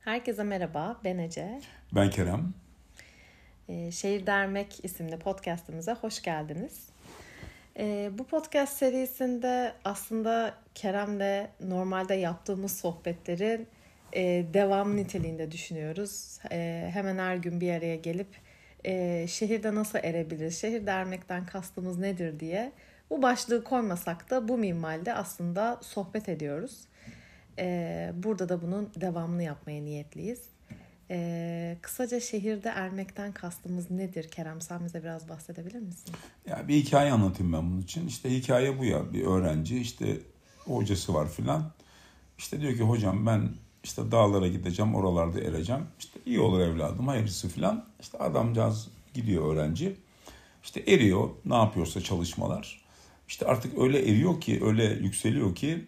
Herkese merhaba, ben Ece. Ben Kerem. Ee, Şehir Dermek isimli podcastımıza hoş geldiniz. Ee, bu podcast serisinde aslında Kerem'le normalde yaptığımız sohbetlerin e, devam niteliğinde düşünüyoruz. E, hemen her gün bir araya gelip e, şehirde nasıl erebiliriz, şehir dermekten kastımız nedir diye bu başlığı koymasak da bu minvalde aslında sohbet ediyoruz. E, burada da bunun devamını yapmaya niyetliyiz. E, kısaca şehirde ermekten kastımız nedir Kerem? Sen bize biraz bahsedebilir misin? Ya bir hikaye anlatayım ben bunun için. İşte hikaye bu ya. Bir öğrenci işte hocası var filan. İşte diyor ki hocam ben işte dağlara gideceğim, oralarda ereceğim. İşte iyi olur evladım, hayırlısı filan. İşte adamcağız gidiyor öğrenci. İşte eriyor, ne yapıyorsa çalışmalar. İşte artık öyle eriyor ki, öyle yükseliyor ki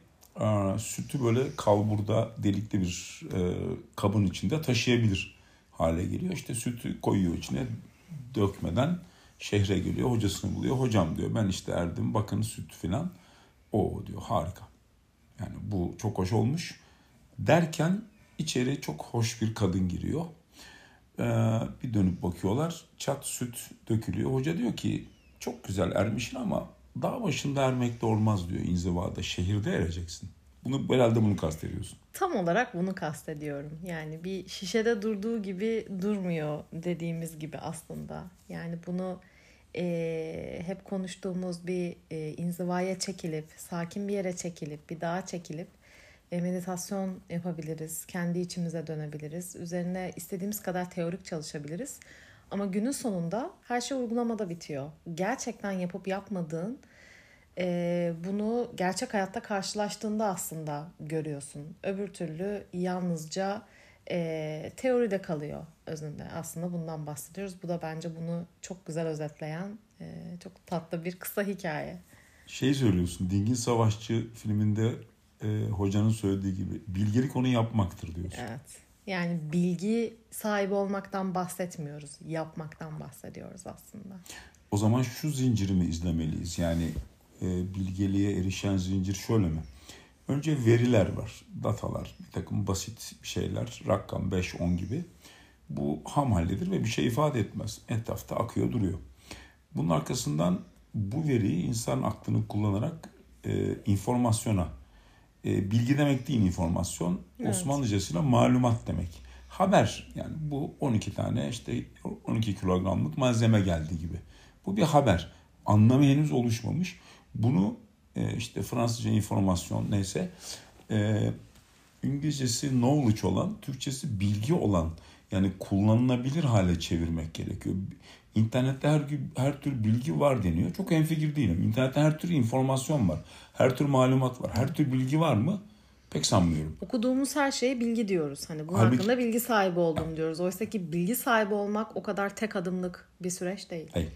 sütü böyle kalburda delikli bir e, kabın içinde taşıyabilir hale geliyor. İşte sütü koyuyor içine dökmeden şehre geliyor. Hocasını buluyor. Hocam diyor ben işte erdim bakın süt filan. O diyor harika. Yani bu çok hoş olmuş. Derken içeri çok hoş bir kadın giriyor. Ee, bir dönüp bakıyorlar. Çat süt dökülüyor. Hoca diyor ki çok güzel ermişsin ama dağ başında ermek de olmaz diyor inzivada. Şehirde ereceksin. Bunu herhalde bunu kastediyorsun. Tam olarak bunu kastediyorum. Yani bir şişede durduğu gibi durmuyor dediğimiz gibi aslında. Yani bunu e, hep konuştuğumuz bir e, inzivaya çekilip, sakin bir yere çekilip, bir dağa çekilip e, meditasyon yapabiliriz. Kendi içimize dönebiliriz. Üzerine istediğimiz kadar teorik çalışabiliriz. Ama günün sonunda her şey uygulamada bitiyor. Gerçekten yapıp yapmadığın e, bunu gerçek hayatta karşılaştığında aslında görüyorsun. Öbür türlü yalnızca e, teoride kalıyor özünde. Aslında bundan bahsediyoruz. Bu da bence bunu çok güzel özetleyen e, çok tatlı bir kısa hikaye. Şey söylüyorsun, Dingin Savaşçı filminde e, hocanın söylediği gibi bilgelik onu yapmaktır diyorsun. Evet. Yani bilgi sahibi olmaktan bahsetmiyoruz. Yapmaktan bahsediyoruz aslında. O zaman şu zinciri mi izlemeliyiz? Yani e, bilgeliğe erişen zincir şöyle mi? Önce veriler var, datalar, bir takım basit şeyler, rakam 5-10 gibi. Bu ham halledir ve bir şey ifade etmez. Etrafta akıyor duruyor. Bunun arkasından bu veriyi insan aklını kullanarak e, informasyona, e, bilgi demek değil informasyon, evet. Osmanlıcasıyla malumat demek. Haber yani bu 12 tane işte 12 kilogramlık malzeme geldi gibi. Bu bir haber. Anlamı henüz oluşmamış. Bunu e, işte Fransızca informasyon neyse e, İngilizcesi knowledge olan, Türkçesi bilgi olan yani kullanılabilir hale çevirmek gerekiyor. İnternette her, her tür bilgi var deniyor. Çok enfigir değilim. İnternette her tür informasyon var. Her tür malumat var. Her tür bilgi var mı? Pek sanmıyorum. Okuduğumuz her şeye bilgi diyoruz. Hani bu Halbuki, hakkında bilgi sahibi oldum diyoruz. Oysa ki bilgi sahibi olmak o kadar tek adımlık bir süreç değil. Hayır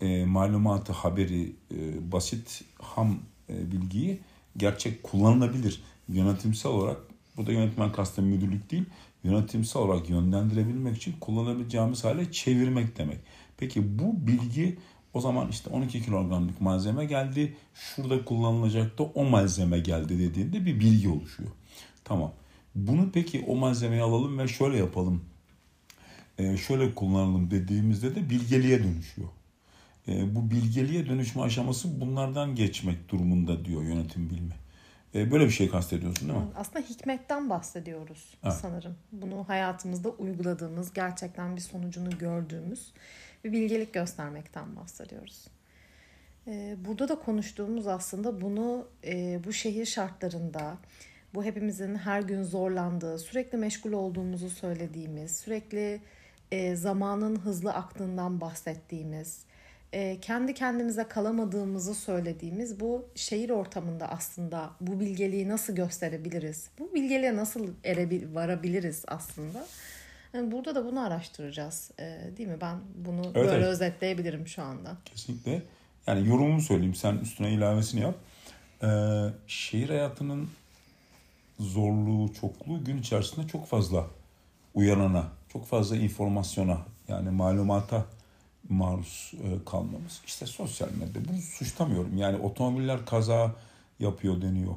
e, malumatı, haberi, e, basit ham e, bilgiyi gerçek kullanılabilir. Yönetimsel olarak, burada yönetmen kastım müdürlük değil, yönetimsel olarak yönlendirebilmek için kullanabileceğimiz hale çevirmek demek. Peki bu bilgi o zaman işte 12 kilogramlık malzeme geldi, şurada kullanılacak da o malzeme geldi dediğinde bir bilgi oluşuyor. Tamam. Bunu peki o malzemeyi alalım ve şöyle yapalım, e, şöyle kullanalım dediğimizde de bilgeliğe dönüşüyor. E, bu bilgeliğe dönüşme aşaması bunlardan geçmek durumunda diyor yönetim bilimi. E, böyle bir şey kastediyorsun değil mi? Aslında hikmetten bahsediyoruz evet. sanırım. Bunu hayatımızda uyguladığımız, gerçekten bir sonucunu gördüğümüz bir bilgelik göstermekten bahsediyoruz. E, burada da konuştuğumuz aslında bunu bu şehir şartlarında, bu hepimizin her gün zorlandığı, sürekli meşgul olduğumuzu söylediğimiz, sürekli zamanın hızlı aktığından bahsettiğimiz, e, kendi kendimize kalamadığımızı söylediğimiz bu şehir ortamında aslında bu bilgeliği nasıl gösterebiliriz? Bu bilgeliğe nasıl erebil, varabiliriz aslında? Yani burada da bunu araştıracağız. E, değil mi? Ben bunu evet, böyle evet. özetleyebilirim şu anda. Kesinlikle. Yani yorumumu söyleyeyim. Sen üstüne ilavesini yap. Ee, şehir hayatının zorluğu, çokluğu gün içerisinde çok fazla uyanana, çok fazla informasyona yani malumata maruz e, kalmamız. İşte sosyal medya. Bunu suçlamıyorum. Yani otomobiller kaza yapıyor deniyor.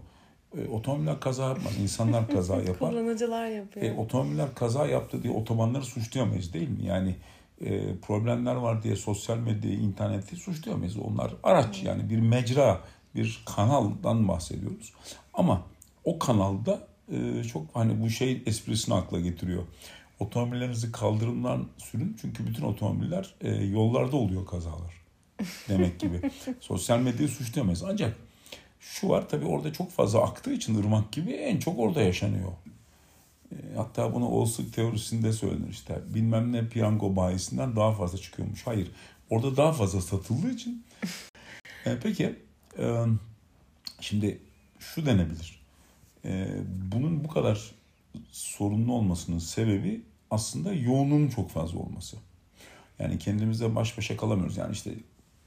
E, otomobiller kaza yapmaz. İnsanlar kaza yapar. Kullanıcılar yapıyor. E, otomobiller kaza yaptı diye otobanları suçlayamayız değil mi? Yani e, problemler var diye sosyal medyayı, interneti suçlayamayız. Onlar araç yani bir mecra, bir kanaldan bahsediyoruz. Ama o kanalda e, çok hani bu şey esprisini akla getiriyor. Otomobillerinizi kaldırımdan sürün çünkü bütün otomobiller e, yollarda oluyor kazalar. Demek gibi. Sosyal medyayı suçlayamayız. Ancak şu var tabii orada çok fazla aktığı için ırmak gibi en çok orada yaşanıyor. E, hatta bunu Olsuk teorisinde söylenir işte. Bilmem ne piyango bayisinden daha fazla çıkıyormuş. Hayır. Orada daha fazla satıldığı için. E, peki e, şimdi şu denebilir. E, bunun bu kadar sorunlu olmasının sebebi aslında yoğunluğun çok fazla olması. Yani kendimizle baş başa kalamıyoruz. Yani işte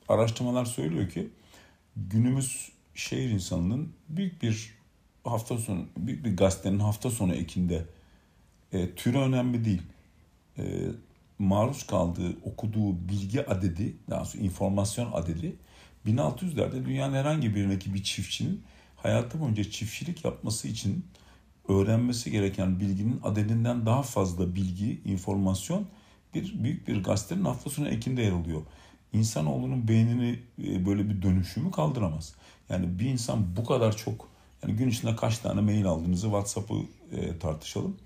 araştırmalar söylüyor ki günümüz şehir insanının büyük bir hafta sonu, büyük bir gazetenin hafta sonu ekinde e, türü önemli değil. E, maruz kaldığı, okuduğu bilgi adedi, daha doğrusu informasyon adedi 1600'lerde dünyanın herhangi birindeki bir çiftçinin hayatı boyunca çiftçilik yapması için öğrenmesi gereken bilginin adedinden daha fazla bilgi, informasyon bir büyük bir gazetenin hafta sonu ekinde yer alıyor. İnsanoğlunun beynini e, böyle bir dönüşümü kaldıramaz. Yani bir insan bu kadar çok yani gün içinde kaç tane mail aldığınızı WhatsApp'ı e, tartışalım.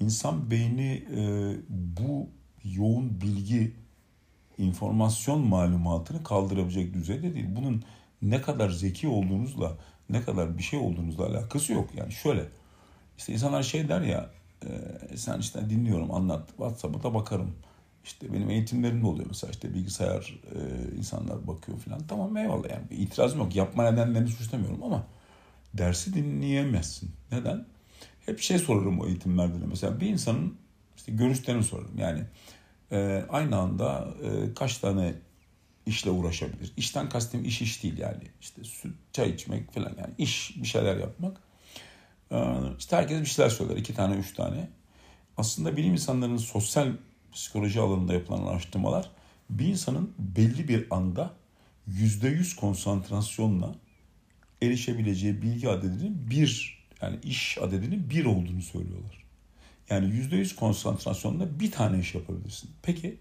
İnsan beyni e, bu yoğun bilgi, informasyon malumatını kaldırabilecek düzeyde değil. Bunun ne kadar zeki olduğunuzla, ne kadar bir şey olduğunuzla alakası yok. Yani şöyle, işte insanlar şey der ya, e, sen işte dinliyorum, anlat, WhatsApp'a da bakarım. İşte benim eğitimlerimde oluyor mesela işte bilgisayar e, insanlar bakıyor falan. Tamam eyvallah yani bir itirazım yok. Yapma nedenlerini suçlamıyorum ama dersi dinleyemezsin. Neden? Hep şey sorarım o eğitimlerde de. Mesela bir insanın işte görüşlerini sorarım. Yani e, aynı anda e, kaç tane işle uğraşabilir? İşten kastım iş iş değil yani. İşte süt, çay içmek falan yani iş bir şeyler yapmak. İşte herkes bir şeyler söyler. iki tane, üç tane. Aslında bilim insanlarının sosyal psikoloji alanında yapılan araştırmalar bir insanın belli bir anda yüzde yüz konsantrasyonla erişebileceği bilgi adedinin bir yani iş adedinin bir olduğunu söylüyorlar. Yani yüzde yüz konsantrasyonla bir tane iş yapabilirsin. Peki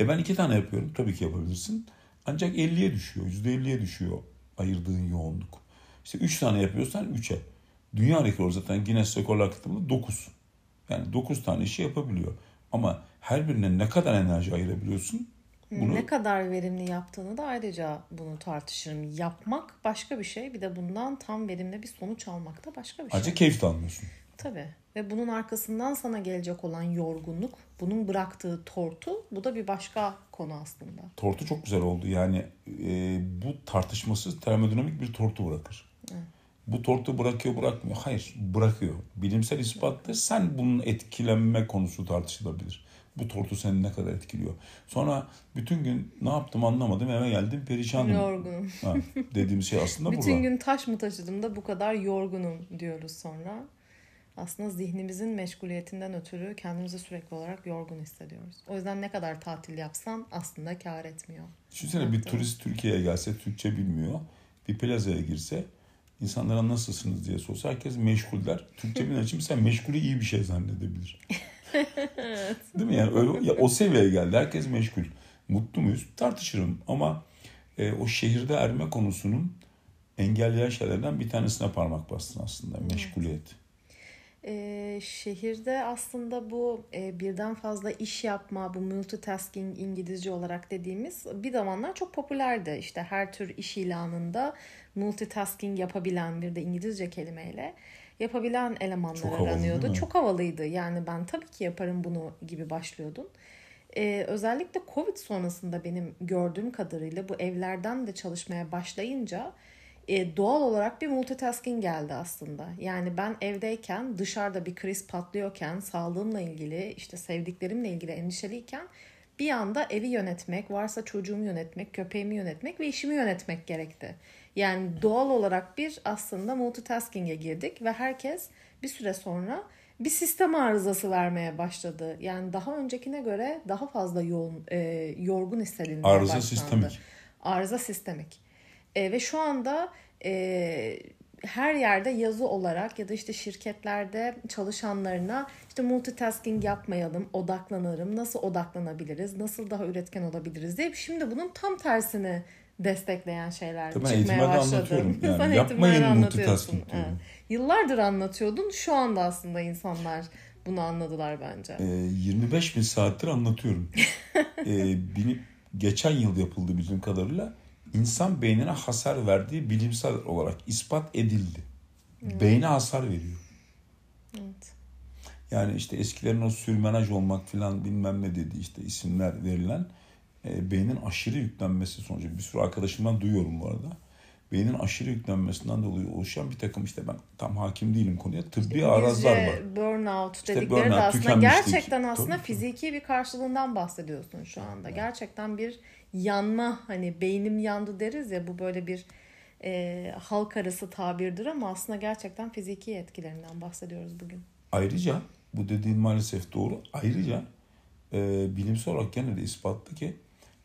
e ben iki tane yapıyorum. Tabii ki yapabilirsin. Ancak 50'ye düşüyor. Yüzde 50'ye düşüyor ayırdığın yoğunluk. İşte üç tane yapıyorsan üçe. Dünya rekoru zaten Guinness Rekorlar kitabında dokuz. Yani dokuz tane işi yapabiliyor. Ama her birine ne kadar enerji ayırabiliyorsun? Bunu... Ne kadar verimli yaptığını da ayrıca bunu tartışırım. Yapmak başka bir şey. Bir de bundan tam verimli bir sonuç almak da başka bir şey. Acı keyif de almıyorsun. Tabii. Ve bunun arkasından sana gelecek olan yorgunluk, bunun bıraktığı tortu, bu da bir başka konu aslında. Tortu çok güzel oldu. Yani e, bu tartışmasız termodinamik bir tortu bırakır. Evet. Bu tortu bırakıyor bırakmıyor. Hayır bırakıyor. Bilimsel ispattır. Sen bunun etkilenme konusu tartışılabilir. Bu tortu seni ne kadar etkiliyor. Sonra bütün gün ne yaptım anlamadım eve geldim perişanım. Yorgunum. Ha, dediğim şey aslında bütün burada. gün taş mı taşıdım da bu kadar yorgunum diyoruz sonra. Aslında zihnimizin meşguliyetinden ötürü kendimizi sürekli olarak yorgun hissediyoruz. O yüzden ne kadar tatil yapsan aslında kar etmiyor. Düşünsene bir turist Türkiye'ye gelse Türkçe bilmiyor. Bir plazaya girse insanlara nasılsınız diye sorsa herkes meşgul der. Türkçe bilen için sen meşgulü iyi bir şey zannedebilir. Değil mi? Yani öyle, ya o seviyeye geldi. Herkes meşgul. Mutlu muyuz? Tartışırım ama e, o şehirde erme konusunun engelleyen şeylerden bir tanesine parmak bastın aslında. Meşguliyet. Ee, şehirde aslında bu e, birden fazla iş yapma, bu multitasking İngilizce olarak dediğimiz bir zamanlar çok popülerdi. İşte her tür iş ilanında multitasking yapabilen bir de İngilizce kelimeyle yapabilen elemanlar çok aranıyordu. Havalı, çok havalıydı. Yani ben tabii ki yaparım bunu gibi başlıyordun. Ee, özellikle Covid sonrasında benim gördüğüm kadarıyla bu evlerden de çalışmaya başlayınca e, doğal olarak bir multitasking geldi aslında. Yani ben evdeyken dışarıda bir kriz patlıyorken sağlığımla ilgili işte sevdiklerimle ilgili endişeliyken bir anda evi yönetmek, varsa çocuğumu yönetmek, köpeğimi yönetmek ve işimi yönetmek gerekti. Yani doğal olarak bir aslında multitasking'e girdik ve herkes bir süre sonra bir sistem arızası vermeye başladı. Yani daha öncekine göre daha fazla yoğun, e, yorgun hissedilmeye Arıza başlandı. sistemik. Arıza sistemik. E, ve şu anda e, her yerde yazı olarak ya da işte şirketlerde çalışanlarına işte multitasking yapmayalım, odaklanalım, nasıl odaklanabiliriz, nasıl daha üretken olabiliriz diye şimdi bunun tam tersini destekleyen şeyler Tabii çıkmaya başladı. anlatıyorum. Yani Sen yapmayın multitasking. Evet. Yıllardır anlatıyordun. Şu anda aslında insanlar bunu anladılar bence. Ee, 25 bin saattir anlatıyorum. ee, bilim, geçen yıl yapıldı bildiğim kadarıyla insan beynine hasar verdiği bilimsel olarak ispat edildi. Beyne hasar veriyor. Evet. Yani işte eskilerin o sürmenaj olmak filan bilmem ne dedi işte isimler verilen e, beynin aşırı yüklenmesi sonucu bir sürü arkadaşımdan duyuyorum bu arada. Beynin aşırı yüklenmesinden dolayı oluşan bir takım işte ben tam hakim değilim konuya tıbbi arazlar var. Burnout İşte dedikleri burnout, de aslında gerçekten aslında Tabii, fiziki bir karşılığından bahsediyorsun şu anda. Gerçekten bir yanma hani beynim yandı deriz ya bu böyle bir e, halk arası tabirdir ama aslında gerçekten fiziki etkilerinden bahsediyoruz bugün. Ayrıca bu dediğin maalesef doğru. Ayrıca e, bilimsel olarak gene de ispatlı ki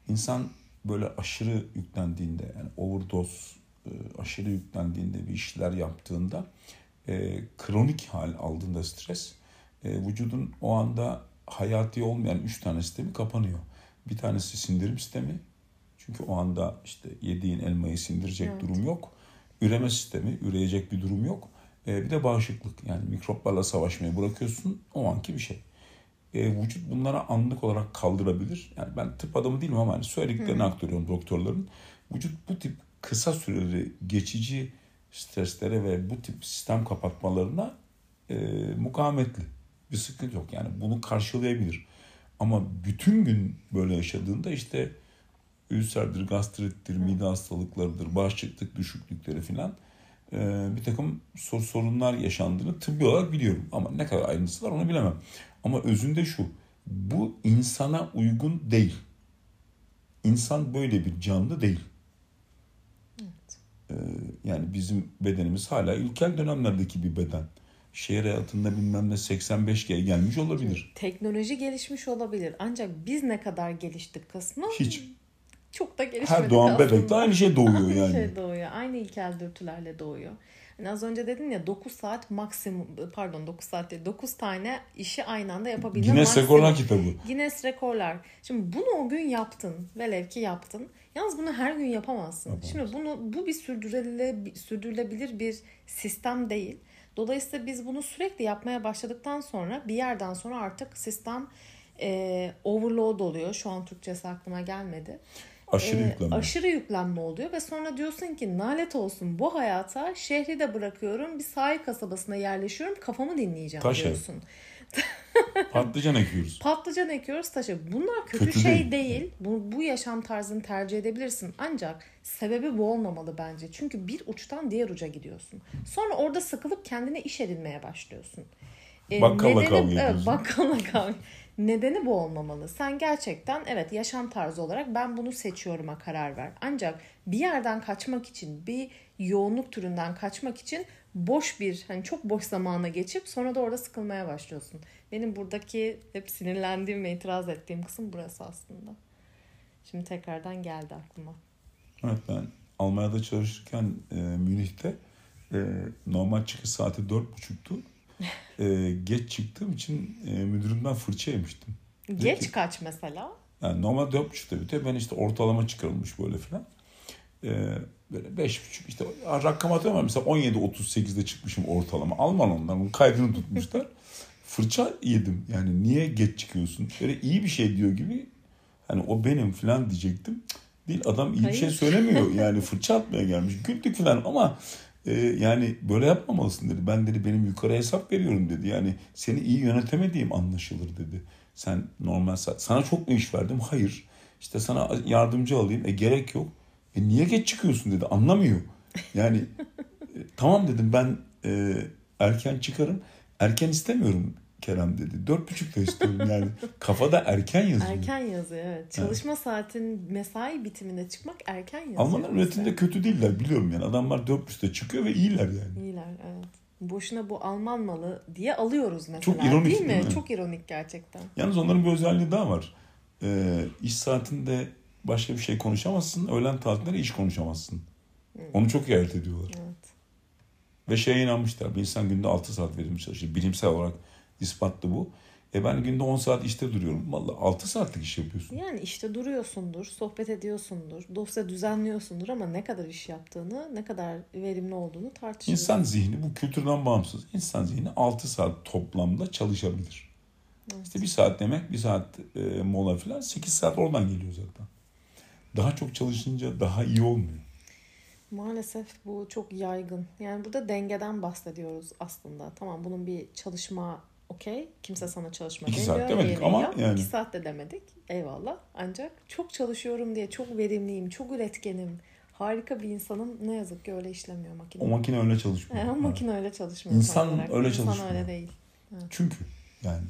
insan böyle aşırı yüklendiğinde yani overdose aşırı yüklendiğinde bir işler yaptığında e, kronik hal aldığında stres e, vücudun o anda hayati olmayan üç tane sistemi kapanıyor. Bir tanesi sindirim sistemi. Çünkü o anda işte yediğin elmayı sindirecek Evet. durum yok. Üreme sistemi, üreyecek bir durum yok. E, bir de bağışıklık. Yani mikroplarla savaşmayı bırakıyorsun. O anki bir şey. E, vücut bunlara anlık olarak kaldırabilir. Yani ben tıp adamı değilim ama hani söylediklerini aktarıyorum doktorların. Vücut bu tip kısa süreli geçici streslere ve bu tip sistem kapatmalarına e, mukavemetli. Bir sıkıntı yok. Yani bunu karşılayabilir. Ama bütün gün böyle yaşadığında işte ülserdir, gastrittir, mide hastalıklarıdır, bağışıklık düşüklükleri filan e, bir takım sor- sorunlar yaşandığını tıbbi olarak biliyorum. Ama ne kadar ayrıntısı var onu bilemem. Ama özünde şu, bu insana uygun değil. İnsan böyle bir canlı değil. E, yani bizim bedenimiz hala ilkel dönemlerdeki bir beden. Şehir hayatında bilmem ne 85G gelmiş olabilir. Teknoloji gelişmiş olabilir ancak biz ne kadar geliştik kısmı Hiç. çok da gelişmedik Her doğan aslında. bebek de aynı şey doğuyor Aynı yani. şey doğuyor. Aynı ilkel dürtülerle doğuyor. Yani az önce dedin ya 9 saat maksimum pardon 9 saat değil 9 tane işi aynı anda yapabilme Guinness maksimum. Rekorlar kitabı. Guinness rekorlar. Şimdi bunu o gün yaptın. Velev ki yaptın. Yalnız bunu her gün yapamazsın. Yapamazsın. Şimdi bunu bu bir sürdürüle, sürdürülebilir bir sistem değil. Dolayısıyla biz bunu sürekli yapmaya başladıktan sonra bir yerden sonra artık sistem e, overload oluyor. Şu an Türkçesi aklıma gelmedi. Aşırı Ee, yüklenme. aşırı yüklenme oluyor ve sonra diyorsun ki nalet olsun bu hayata şehri de bırakıyorum bir sahil kasabasına yerleşiyorum kafamı dinleyeceğim Taş diyorsun. Patlıcan ekiyoruz. Patlıcan ekiyoruz taşı. Bunlar kötü, Kötü şey değil. değil. Bu, bu yaşam tarzını tercih edebilirsin. Ancak sebebi bu olmamalı bence. Çünkü bir uçtan diğer uca gidiyorsun. Sonra orada sıkılıp kendine iş edinmeye başlıyorsun. Ee, Bakkalla nedeni- kavga evet, ediyorsun. bakkalla kavga. Nedeni bu olmamalı. Sen gerçekten evet yaşam tarzı olarak ben bunu seçiyorum'a karar ver. Ancak bir yerden kaçmak için, bir yoğunluk türünden kaçmak için boş bir hani çok boş zamana geçip sonra da orada sıkılmaya başlıyorsun. Benim buradaki hep sinirlendiğim ve itiraz ettiğim kısım burası aslında. Şimdi tekrardan geldi aklıma. Evet ben Almanya'da çalışırken e, Münih'te e, normal çıkış saati dört buçuktu. E, geç çıktığım için e, müdürümden fırça yemiştim. Geç Peki. kaç mesela? Yani normal dört buçukta bitiyor. Ben işte ortalama çıkarılmış böyle filan. E, böyle beş buçuk işte rakam atıyorum ama mesela 17.38'de çıkmışım ortalama. Alman bunun kaydını tutmuşlar. Fırça yedim. Yani niye geç çıkıyorsun? Böyle iyi bir şey diyor gibi. Hani o benim filan diyecektim. Değil adam iyi bir şey Hayır. söylemiyor. Yani fırça atmaya gelmiş. Güldük filan ama e, yani böyle yapmamalısın dedi. Ben dedi benim yukarı hesap veriyorum dedi. Yani seni iyi yönetemediğim anlaşılır dedi. Sen normal. Sana çok mu iş verdim? Hayır. İşte sana yardımcı alayım. E gerek yok. E niye geç çıkıyorsun dedi. Anlamıyor. Yani e, tamam dedim ben e, erken çıkarım. Erken istemiyorum Kerem dedi. Dört buçukta istiyorum yani. Kafada erken yazıyor. Erken yazıyor evet. Çalışma saatin mesai bitiminde çıkmak erken yazıyor. Almanlar üretimde kötü değiller biliyorum yani. Adamlar dört buçukta çıkıyor ve iyiler yani. İyiler evet. boşuna bu Alman malı diye alıyoruz mesela. Çok ironik, değil mi? değil mi? Çok ironik gerçekten. Yalnız onların bir özelliği daha var. Ee, iş saatinde başka bir şey konuşamazsın. Öğlen tatilinde iş konuşamazsın. Onu çok iyi ayırt ediyorlar. Evet. Ve şeye inanmışlar. Bir insan günde 6 saat verimli çalışır. Bilimsel olarak ispatlı bu. E ben günde 10 saat işte duruyorum. Vallahi 6 saatlik iş yapıyorsun. Yani işte duruyorsundur, sohbet ediyorsundur, dosya düzenliyorsundur ama ne kadar iş yaptığını, ne kadar verimli olduğunu tartışıyoruz. İnsan zihni bu kültürden bağımsız. İnsan zihni 6 saat toplamda çalışabilir. Evet. İşte bir saat demek, bir saat e, mola falan 8 saat oradan geliyor zaten. Daha çok çalışınca daha iyi olmuyor. Maalesef bu çok yaygın. Yani burada dengeden bahsediyoruz aslında. Tamam bunun bir çalışma okey. Kimse sana çalışma İki demiyor. saat demedik ama yani. İki saat de demedik. Eyvallah. Ancak çok çalışıyorum diye çok verimliyim, çok üretkenim, harika bir insanım. Ne yazık ki öyle işlemiyor makine. O makine öyle çalışmıyor. Yani o Evet. makine öyle çalışmıyor. İnsan olarak. öyle İnsan çalışmıyor. öyle değil. Çünkü yani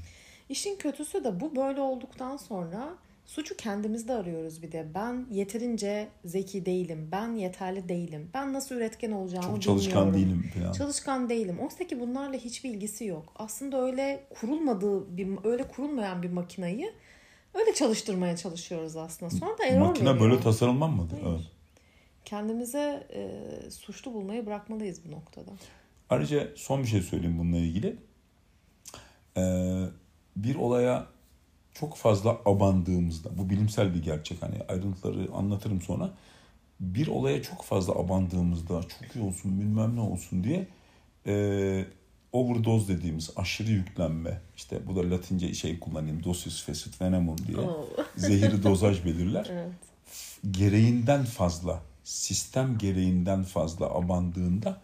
İşin kötüsü de bu böyle olduktan sonra suçu kendimizde arıyoruz bir de. Ben yeterince zeki değilim. Ben yeterli değilim. Ben nasıl üretken olacağımı çok çalışkan bilmiyorum. değilim falan. Çalışkan değilim. Oysa ki bunlarla hiçbir ilgisi yok. Aslında öyle kurulmadığı bir öyle kurulmayan bir makinayı öyle çalıştırmaya çalışıyoruz aslında. Sonra da error Makine veriyor. böyle tasarlanmadı. Evet. Kendimize e, suçlu bulmayı bırakmalıyız bu noktada. Ayrıca son bir şey söyleyeyim bununla ilgili. Ee, bir olaya çok fazla abandığımızda, bu bilimsel bir gerçek hani ayrıntıları anlatırım sonra. Bir olaya çok fazla abandığımızda çok iyi olsun bilmem ne olsun diye e, overdose dediğimiz aşırı yüklenme işte bu da latince şey kullanayım dosis facit venemum diye Oo. zehiri dozaj belirler. Evet. gereğinden fazla, sistem gereğinden fazla abandığında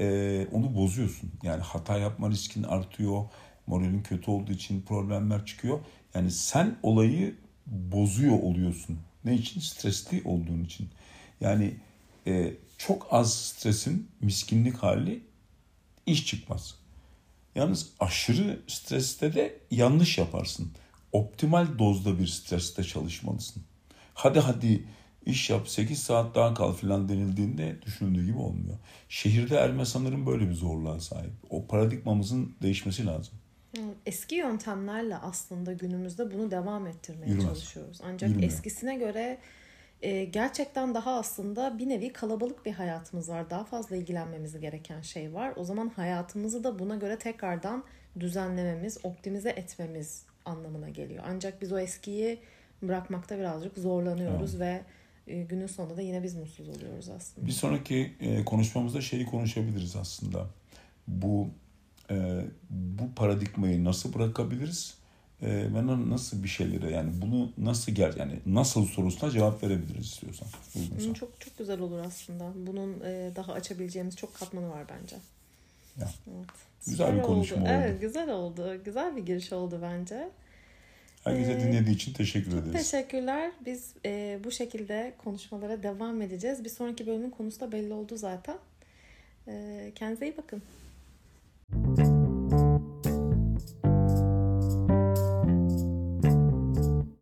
e, onu bozuyorsun. Yani hata yapma riskin artıyor, moralin kötü olduğu için problemler çıkıyor. Yani sen olayı bozuyor oluyorsun. Ne için? Stresli olduğun için. Yani e, çok az stresin miskinlik hali iş çıkmaz. Yalnız aşırı streste de yanlış yaparsın. Optimal dozda bir streste çalışmalısın. Hadi hadi iş yap 8 saat daha kal filan denildiğinde düşünüldüğü gibi olmuyor. Şehirde erme sanırım böyle bir zorluğa sahip. O paradigmamızın değişmesi lazım. Evet, Eski yöntemlerle aslında günümüzde bunu devam ettirmeye Yürümez. çalışıyoruz. Ancak Yürümüyor. eskisine göre e, gerçekten daha aslında bir nevi kalabalık bir hayatımız var. Daha fazla ilgilenmemiz gereken şey var. O zaman hayatımızı da buna göre tekrardan düzenlememiz, optimize etmemiz anlamına geliyor. Ancak biz o eskiyi bırakmakta birazcık zorlanıyoruz ve e, günün sonunda da yine biz mutsuz oluyoruz aslında. Bir sonraki e, konuşmamızda şeyi konuşabiliriz aslında. Bu e, bu paradigmayı nasıl bırakabiliriz? E, ve na- nasıl bir şeylere yani bunu nasıl gel yani nasıl sorusuna cevap verebiliriz istiyorsan. uygunsa. Hı, Çok çok güzel olur aslında. Bunun e, daha açabileceğimiz çok katmanı var bence. Ya. Evet. Güzel bir konuşma oldu. Evet, güzel oldu. Güzel bir giriş oldu bence. Herkese Ee, dinlediği için teşekkür ederiz. Teşekkürler. Biz e, bu şekilde konuşmalara devam edeceğiz. Bir sonraki bölümün konusu da belli oldu zaten. E, kendinize iyi bakın. Thank you.